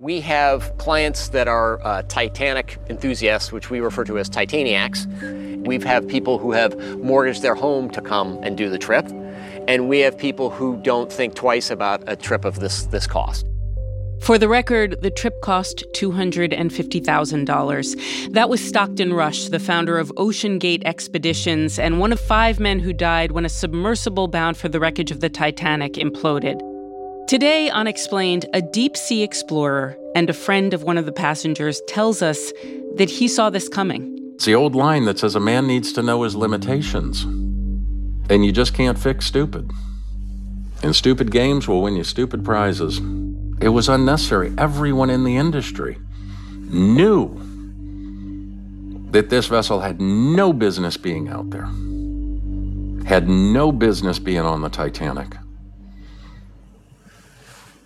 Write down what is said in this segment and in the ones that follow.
We have clients that are uh, Titanic enthusiasts, which we refer to as Titaniacs. We have people who have mortgaged their home to come and do the trip. And we have people who don't think twice about a trip of this, this cost. For the record, the trip cost $250,000. That was Stockton Rush, the founder of OceanGate Expeditions and one of five men who died when a submersible bound for the wreckage of the Titanic imploded. Today on Explained, a deep sea explorer and a friend of one of the passengers tells us that he saw this coming. It's the old line that says a man needs to know his limitations. And you just can't fix stupid. And stupid games will win you stupid prizes. It was unnecessary. Everyone in the industry knew that this vessel had no business being out there, had no business being on the Titanic.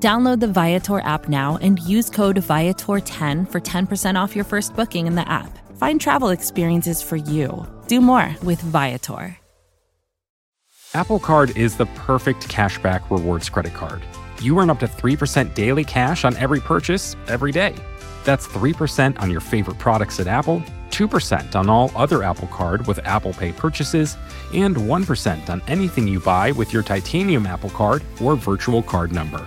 Download the Viator app now and use code Viator10 for 10% off your first booking in the app. Find travel experiences for you. Do more with Viator. Apple Card is the perfect cashback rewards credit card. You earn up to 3% daily cash on every purchase every day. That's 3% on your favorite products at Apple, 2% on all other Apple Card with Apple Pay purchases, and 1% on anything you buy with your titanium Apple Card or virtual card number.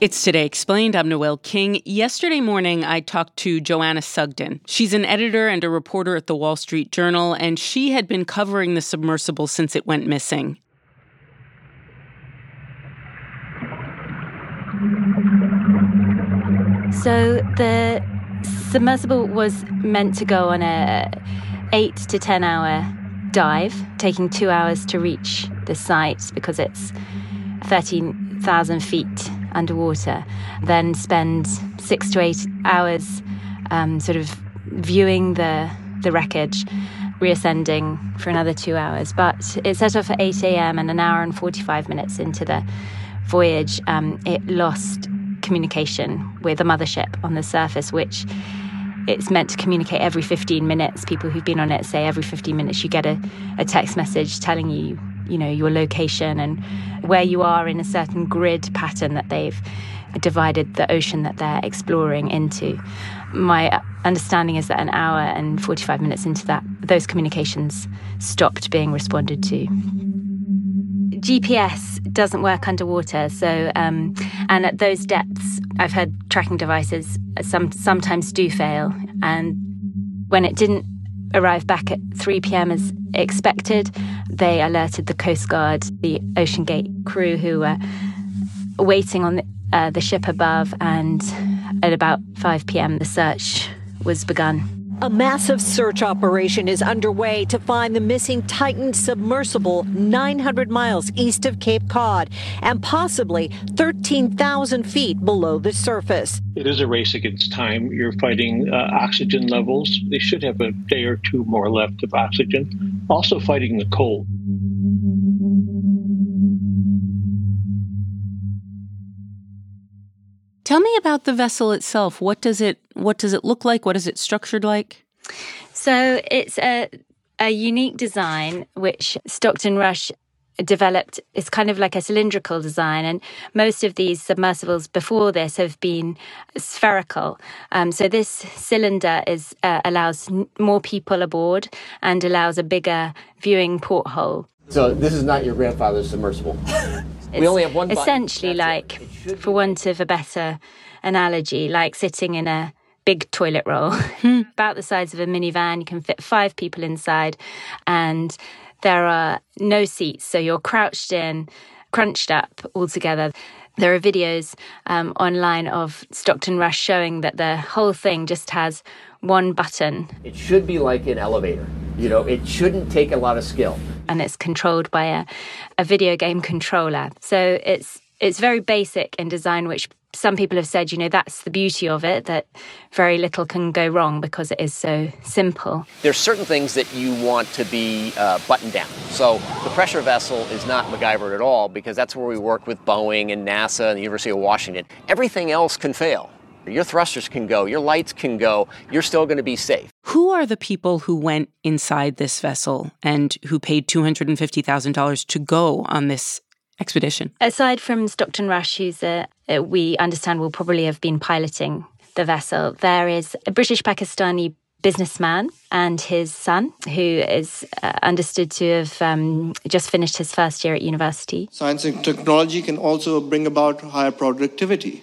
It's Today Explained. I'm Noel King. Yesterday morning, I talked to Joanna Sugden. She's an editor and a reporter at the Wall Street Journal, and she had been covering the submersible since it went missing. So the submersible was meant to go on a 8 to 10 hour dive, taking 2 hours to reach the site because it's 13,000 feet underwater, then spend six to eight hours um, sort of viewing the, the wreckage, reascending for another two hours. But it set off at 8 a.m. and an hour and 45 minutes into the voyage, um, it lost communication with the mothership on the surface, which it's meant to communicate every 15 minutes. People who've been on it say every 15 minutes you get a, a text message telling you you know your location and where you are in a certain grid pattern that they've divided the ocean that they're exploring into. My understanding is that an hour and 45 minutes into that, those communications stopped being responded to. GPS doesn't work underwater, so um, and at those depths, I've heard tracking devices some sometimes do fail, and when it didn't arrive back at 3 p.m. as expected. They alerted the Coast Guard, the OceanGate crew who were waiting on the, uh, the ship above, and at about 5 p.m., the search was begun. A massive search operation is underway to find the missing Titan submersible 900 miles east of Cape Cod and possibly 13,000 feet below the surface. It is a race against time. You're fighting uh, oxygen levels. They should have a day or two more left of oxygen. Also, fighting the cold. Tell me about the vessel itself. What does it what does it look like? What is it structured like? So it's a a unique design which Stockton Rush developed it's kind of like a cylindrical design and most of these submersibles before this have been spherical um, so this cylinder is uh, allows more people aboard and allows a bigger viewing porthole so this is not your grandfather's submersible we only have one. Essentially, like for want of a better analogy, like sitting in a big toilet roll, about the size of a minivan. You can fit five people inside, and there are no seats, so you're crouched in, crunched up all together. There are videos um, online of Stockton Rush showing that the whole thing just has one button. It should be like an elevator. You know, it shouldn't take a lot of skill. And it's controlled by a, a video game controller. So it's it's very basic in design, which some people have said, you know, that's the beauty of it, that very little can go wrong because it is so simple. There's certain things that you want to be uh, buttoned down. So the pressure vessel is not MacGyver at all because that's where we work with Boeing and NASA and the University of Washington. Everything else can fail. Your thrusters can go, your lights can go, you're still going to be safe. Who are the people who went inside this vessel and who paid $250,000 to go on this expedition? Aside from Stockton Rush, who's a, a, we understand will probably have been piloting the vessel, there is a British Pakistani businessman and his son, who is uh, understood to have um, just finished his first year at university. Science and technology can also bring about higher productivity,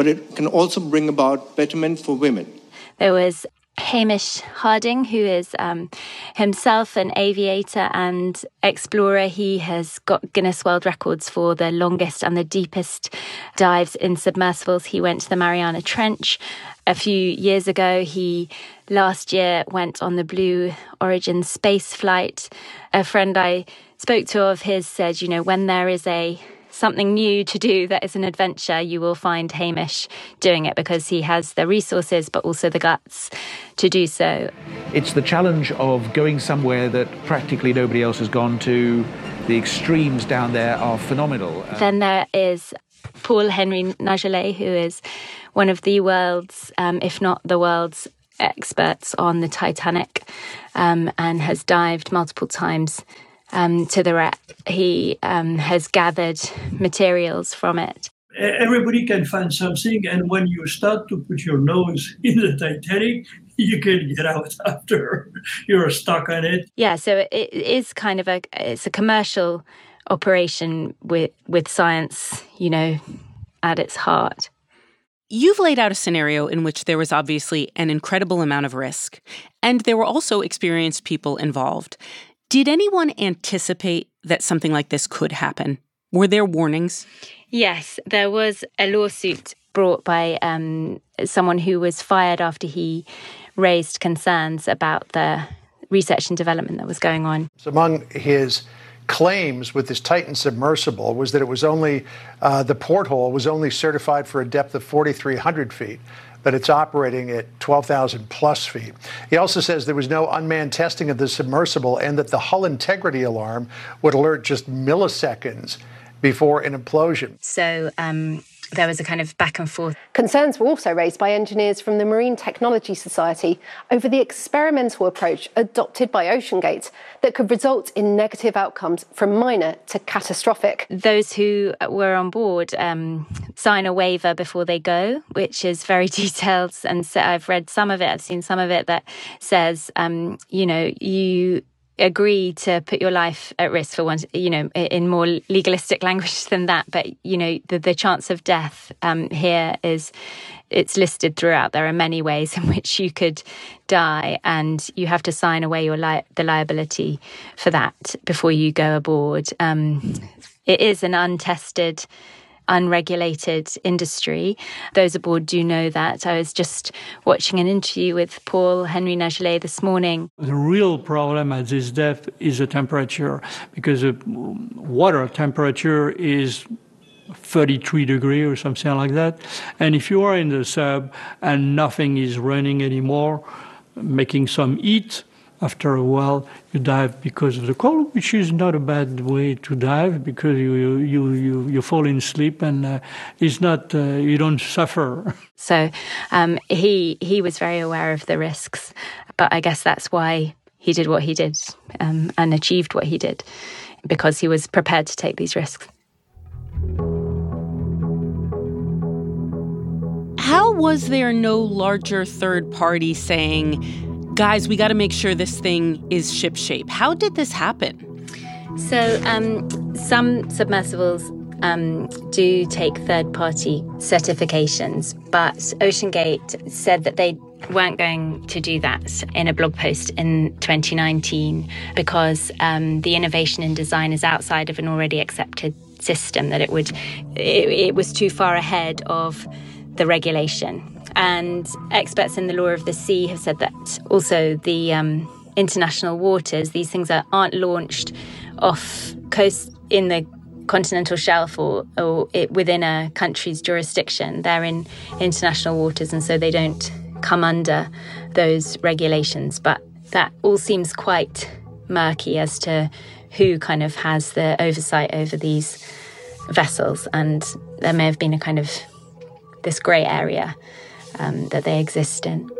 but it can also bring about betterment for women. There was Hamish Harding, who is um, himself an aviator and explorer. He has got Guinness World Records for the longest and the deepest dives in submersibles. He went to the Mariana Trench a few years ago. He last year went on the Blue Origin space flight. A friend I spoke to of his said, you know, when there is a something new to do that is an adventure, you will find Hamish doing it because he has the resources but also the guts to do so. It's the challenge of going somewhere that practically nobody else has gone to. The extremes down there are phenomenal. Then there is Paul Henry Nargeolet, who is one of the world's, um, if not the world's, experts on the Titanic um, and has dived multiple times um, to the wreck. He um, has gathered materials from it. Everybody can find something, and when you start to put your nose in the Titanic, you can get out after you're stuck on it. Yeah, so it is kind of a it's a commercial operation with with science, you know, at its heart. You've laid out a scenario in which there was obviously an incredible amount of risk, and there were also experienced people involved. Did anyone anticipate that something like this could happen? Were there warnings? Yes, there was a lawsuit brought by um, someone who was fired after he raised concerns about the research and development that was going on. So among his claims with this Titan submersible was that it was only uh, the porthole was only certified for a depth of 4,300 feet but it's operating at 12,000 plus feet. He also says there was no unmanned testing of the submersible and that the hull integrity alarm would alert just milliseconds before an implosion. So, um, there was a kind of back and forth. Concerns were also raised by engineers from the Marine Technology Society over the experimental approach adopted by OceanGate that could result in negative outcomes from minor to catastrophic. Those who were on board um, sign a waiver before they go, which is very detailed. And so I've read some of it, I've seen some of it that says, um, you know, you agree to put your life at risk for one, you know, in more legalistic language than that. But you know, the, the chance of death um, here is it's listed throughout. There are many ways in which you could die, and you have to sign away your li- the liability for that before you go aboard. Um, it is an untested unregulated industry. Those aboard do know that. I was just watching an interview with Paul Henry Nargeolet this morning. The real problem at this depth is the temperature because the water temperature is 33 degree or something like that. And if you are in the sub and nothing is running anymore, making some heat, after a while you dive because of the cold, which is not a bad way to dive because you you you, you fall in sleep and uh, it's not uh, you don't suffer. So um, he he was very aware of the risks, but I guess that's why he did what he did um, and achieved what he did because he was prepared to take these risks. How was there no larger third party saying? Guys, we got to make sure this thing is ship shape. How did this happen? So, um, some submersibles um, do take third party certifications, but OceanGate said that they weren't going to do that in a blog post in 2019 because um, the innovation in design is outside of an already accepted system, that it would it, it was too far ahead of the regulation. And experts in the law of the sea have said that also the um, international waters, these things are, aren't launched off coast in the continental shelf or, or it, within a country's jurisdiction. They're in international waters, and so they don't come under those regulations. But that all seems quite murky as to who kind of has the oversight over these vessels, and there may have been a kind of this grey area um, that they exist in.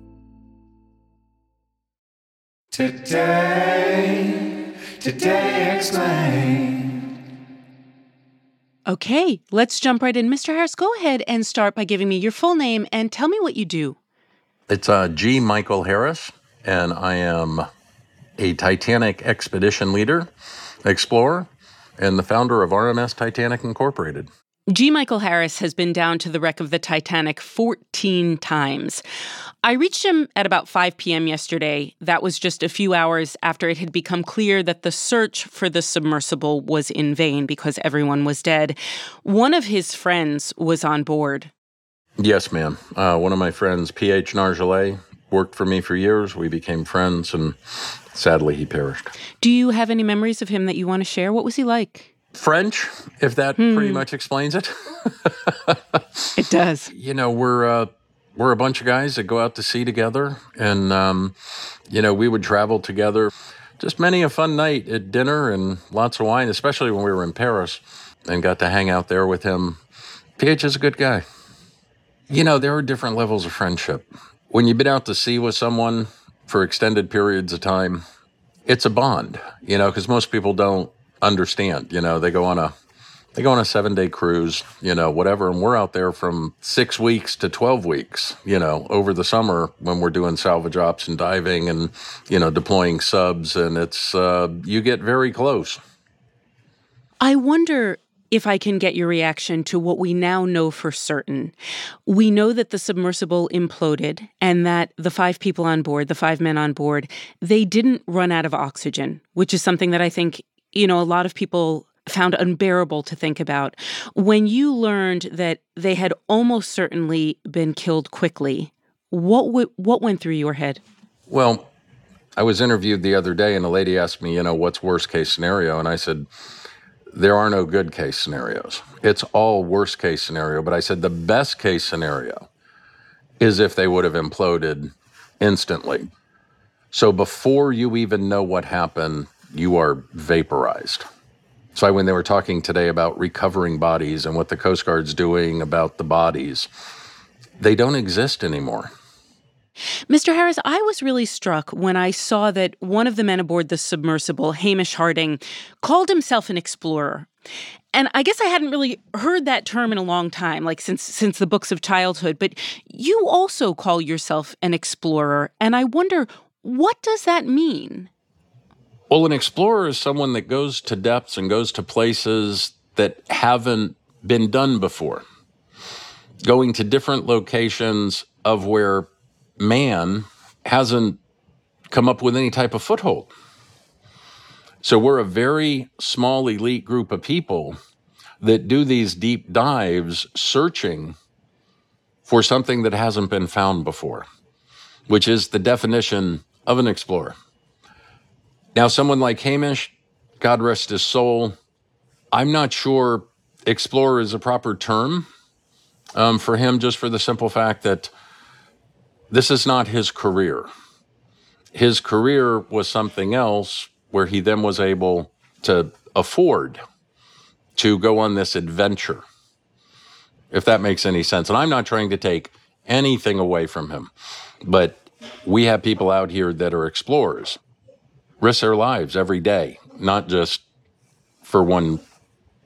Today, today explain. Okay, let's jump right in. Mr. Harris, go ahead and start by giving me your full name and tell me what you do. It's uh, G. Michael Harris, and I am a Titanic expedition leader, explorer, and the founder of RMS Titanic Incorporated. G. Michael Harris has been down to the wreck of the Titanic 14 times. I reached him at about 5 p.m. yesterday. That was just a few hours after it had become clear that the search for the submersible was in vain because everyone was dead. One of his friends was on board. Yes, ma'am. Uh, one of my friends, P.H. Nargeolet, worked for me for years. We became friends, and sadly, he perished. Do you have any memories of him that you want to share? What was he like? French, if that hmm. pretty much explains it. it does. You know, we're uh, we're a bunch of guys that go out to sea together, and um, you know, we would travel together. Just many a fun night at dinner and lots of wine, especially when we were in Paris and got to hang out there with him. PH is a good guy. You know, there are different levels of friendship. When you've been out to sea with someone for extended periods of time, it's a bond, you know, because most people don't understand. You know, they go on a they go on a seven day cruise, you know, whatever, and we're out there from six weeks to twelve weeks, you know, over the summer when we're doing salvage ops and diving and you know deploying subs, and it's uh, you get very close. I wonder if I can get your reaction to what we now know for certain. We know that the submersible imploded and that the five people on board, the five men on board, they didn't run out of oxygen, which is something that I think you know, a lot of people found unbearable to think about. When you learned that they had almost certainly been killed quickly, what w- what went through your head? Well, I was interviewed the other day, and a lady asked me, you know, what's worst case scenario, and I said, there are no good case scenarios. It's all worst case scenario. But I said the best case scenario is if they would have imploded instantly. So before you even know what happened, you are vaporized. So when they were talking today about recovering bodies and what the Coast Guard's doing about the bodies, they don't exist anymore. Mr. Harris, I was really struck when I saw that one of the men aboard the submersible, Hamish Harding, called himself an explorer. And I guess I hadn't really heard that term in a long time, like since since the books of childhood, but you also call yourself an explorer, and I wonder what does that mean? Well, an explorer is someone that goes to depths and goes to places that haven't been done before. Going to different locations of where man hasn't come up with any type of foothold. So we're a very small elite group of people that do these deep dives searching for something that hasn't been found before, which is the definition of an explorer. Now, someone like Hamish, God rest his soul, I'm not sure explorer is a proper term um, for him, just for the simple fact that this is not his career. His career was something else where he then was able to afford to go on this adventure, if that makes any sense. And I'm not trying to take anything away from him, but we have people out here that are explorers, risk their lives every day, not just for one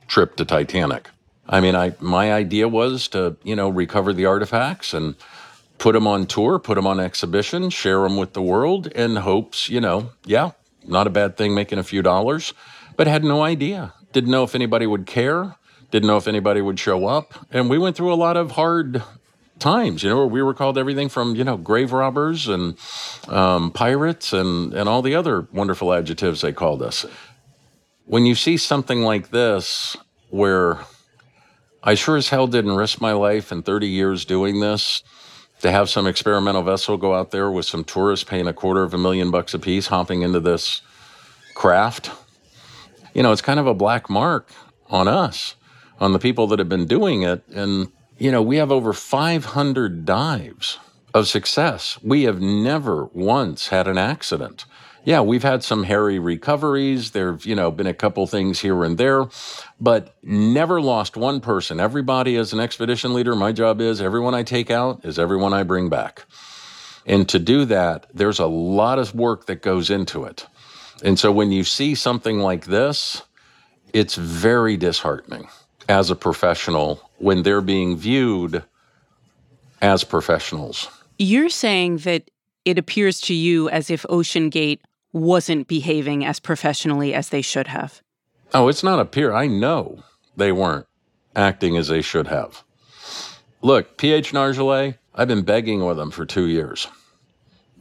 trip to Titanic. I mean, I my idea was to you know recover the artifacts and put them on tour, put them on exhibition, share them with the world in hopes, you know, yeah, not a bad thing making a few dollars, but had no idea. Didn't know if anybody would care, didn't know if anybody would show up. And we went through a lot of hard times, you know, where we were called everything from, you know, grave robbers and um, pirates and, and all the other wonderful adjectives they called us. When you see something like this, where I sure as hell didn't risk my life in 30 years doing this, to have some experimental vessel go out there with some tourists paying a quarter of a million bucks a piece hopping into this craft. You know, it's kind of a black mark on us, on the people that have been doing it. And, you know, we have over 500 dives of success. We have never once had an accident. Yeah, we've had some hairy recoveries. There've, you know, been a couple things here and there, but never lost one person. Everybody as an expedition leader, my job is everyone I take out is everyone I bring back. And to do that, there's a lot of work that goes into it. And so when you see something like this, it's very disheartening as a professional when they're being viewed as professionals. You're saying that it appears to you as if OceanGate wasn't behaving as professionally as they should have. Oh, it's not appear. I know they weren't acting as they should have. Look, PH Nargeolet, I've been begging with them for two years.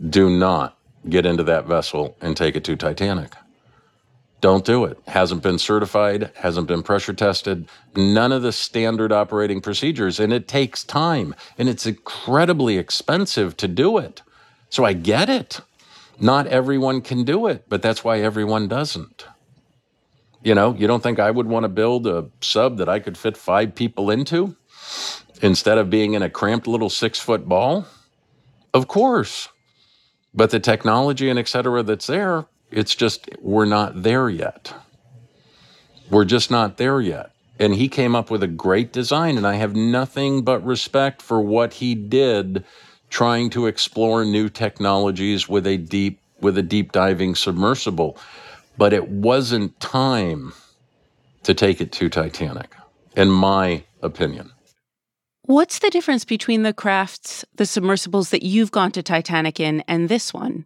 Do not get into that vessel and take it to Titanic. Don't do it. Hasn't been certified, hasn't been pressure tested, none of the standard operating procedures, and it takes time and it's incredibly expensive to do it. So I get it. Not everyone can do it, but that's why everyone doesn't. You know, you don't think I would want to build a sub that I could fit five people into instead of being in a cramped little six foot ball? Of course. But the technology and et cetera that's there, it's just, we're not there yet. We're just not there yet. And he came up with a great design, and I have nothing but respect for what he did trying to explore new technologies with a deep with a deep diving submersible but it wasn't time to take it to Titanic in my opinion What's the difference between the crafts, the submersibles that you've gone to Titanic in, and this one?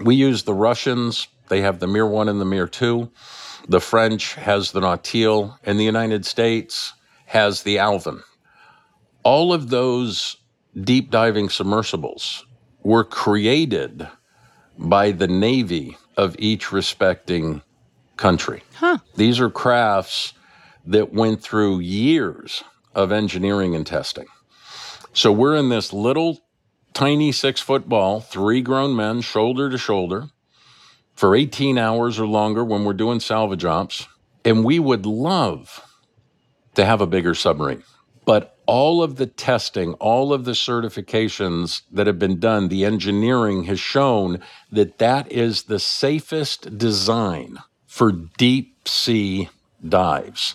We use the Russians. They have the Mir 1 and the Mir 2. The French has the Nautile, and the United States has the Alvin. All of those deep diving submersibles were created by the Navy of each respecting country. Huh. These are crafts that went through years of engineering and testing. So we're in this little tiny six foot ball, three grown men, shoulder to shoulder, for 18 hours or longer when we're doing salvage ops. And we would love to have a bigger submarine. But all of the testing, all of the certifications that have been done, the engineering has shown that that is the safest design for deep sea dives.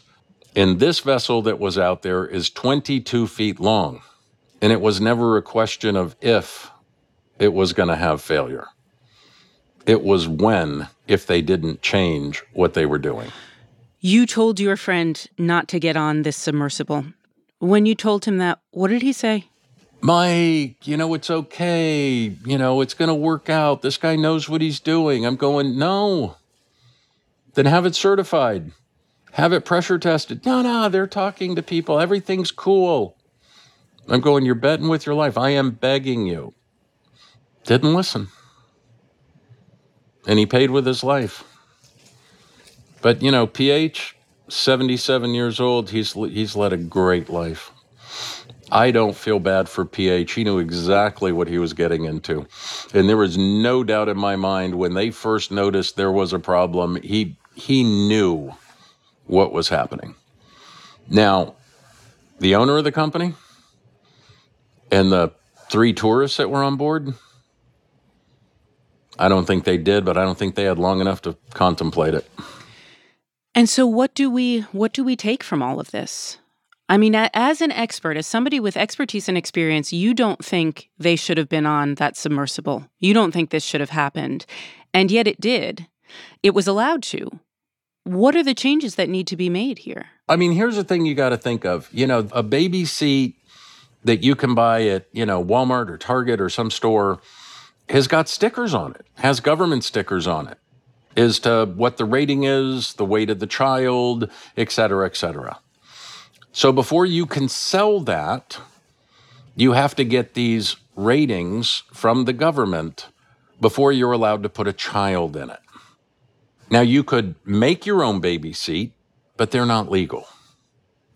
And this vessel that was out there is 22 feet long. And it was never a question of if it was going to have failure. It was when, if they didn't change what they were doing. You told your friend not to get on this submersible. When you told him that, what did he say? Mike, you know, it's okay. You know, it's going to work out. This guy knows what he's doing. I'm going, no. Then have it certified. Have it pressure tested. No, no, they're talking to people. Everything's cool. I'm going, you're betting with your life. I am begging you. Didn't listen. And he paid with his life. But, you know, PH, 77 years old, he's, he's led a great life. I don't feel bad for PH. He knew exactly what he was getting into. And there was no doubt in my mind when they first noticed there was a problem, he, he knew what was happening. Now, the owner of the company and the three tourists that were on board, I don't think they did, but I don't think they had long enough to contemplate it. And so what do we what do we take from all of this? I mean, as an expert, as somebody with expertise and experience, you don't think they should have been on that submersible. You don't think this should have happened. And yet it did. It was allowed to. What are the changes that need to be made here? I mean, here's the thing you got to think of. You know, a baby seat that you can buy at, you know, Walmart or Target or some store has got stickers on it, has government stickers on it as to what the rating is, the weight of the child, et cetera, et cetera. So before you can sell that, you have to get these ratings from the government before you're allowed to put a child in it. Now, you could make your own baby seat, but they're not legal.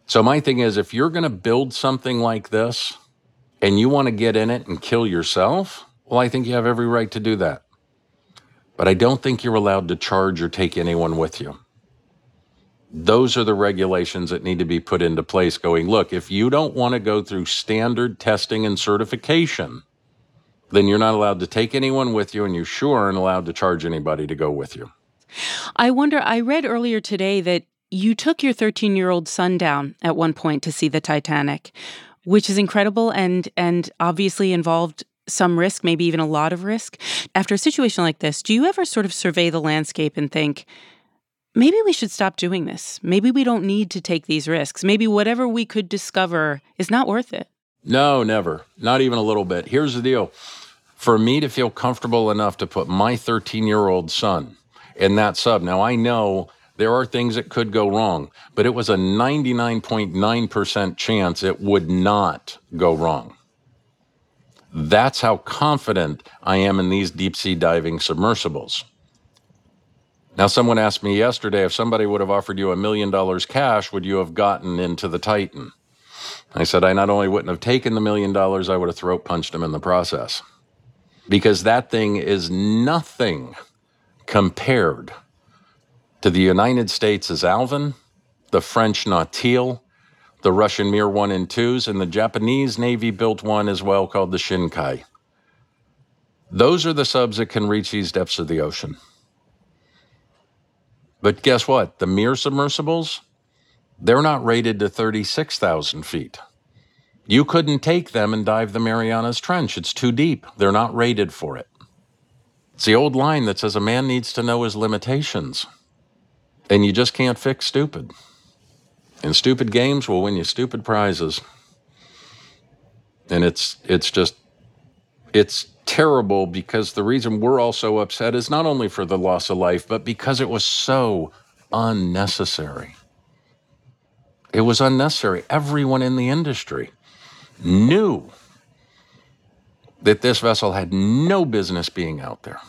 So, my thing is if you're going to build something like this and you want to get in it and kill yourself, well, I think you have every right to do that. But I don't think you're allowed to charge or take anyone with you. Those are the regulations that need to be put into place going, look, if you don't want to go through standard testing and certification, then you're not allowed to take anyone with you, and you sure aren't allowed to charge anybody to go with you. I wonder, I read earlier today that you took your 13 year old son down at one point to see the Titanic, which is incredible and, and obviously involved some risk, maybe even a lot of risk. After a situation like this, do you ever sort of survey the landscape and think, maybe we should stop doing this? Maybe we don't need to take these risks. Maybe whatever we could discover is not worth it. No, never. Not even a little bit. Here's the deal for me to feel comfortable enough to put my 13 year old son in that sub, now I know there are things that could go wrong, but it was a 99.9% chance it would not go wrong. That's how confident I am in these deep sea diving submersibles. Now, someone asked me yesterday if somebody would have offered you a million dollars cash, would you have gotten into the Titan? I said, I not only wouldn't have taken the million dollars, I would have throat punched him in the process. Because that thing is nothing compared to the United States' Alvin, the French Nautile, the Russian Mir 1 and 2s, and the Japanese Navy built one as well called the Shinkai. Those are the subs that can reach these depths of the ocean. But guess what? The Mir submersibles, they're not rated to 36,000 feet. You couldn't take them and dive the Marianas Trench. It's too deep. They're not rated for it. It's the old line that says a man needs to know his limitations. And you just can't fix stupid. And stupid games will win you stupid prizes. And it's it's just it's terrible because the reason we're all so upset is not only for the loss of life, but because it was so unnecessary. It was unnecessary. Everyone in the industry knew that this vessel had no business being out there,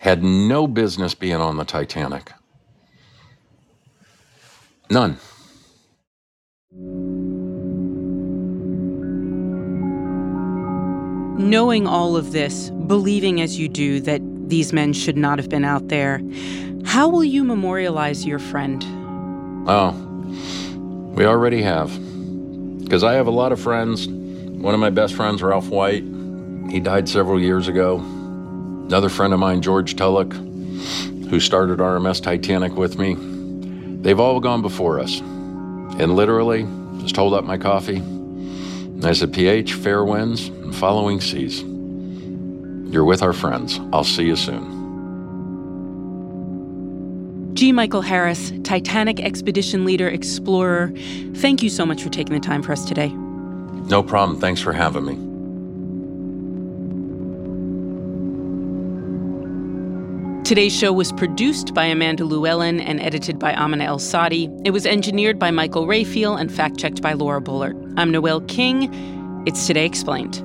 had no business being on the Titanic. None. Knowing all of this, believing as you do that these men should not have been out there. How will you memorialize your friend? Oh, we already have. Because I have a lot of friends. One of my best friends, Ralph White, he died several years ago. Another friend of mine, George Tulloch, who started RMS Titanic with me. They've all gone before us. And literally, just hold up my coffee. And I said, PH, fair winds and following seas. You're with our friends. I'll see you soon. G. Michael Harris, Titanic expedition leader, explorer, thank you so much for taking the time for us today. No problem. Thanks for having me. Today's show was produced by Amanda Lewellyn and edited by Amina Al-Sadi. It was engineered by Michael Raphael and fact checked by Laura Bullard. I'm Noel King. It's Today Explained.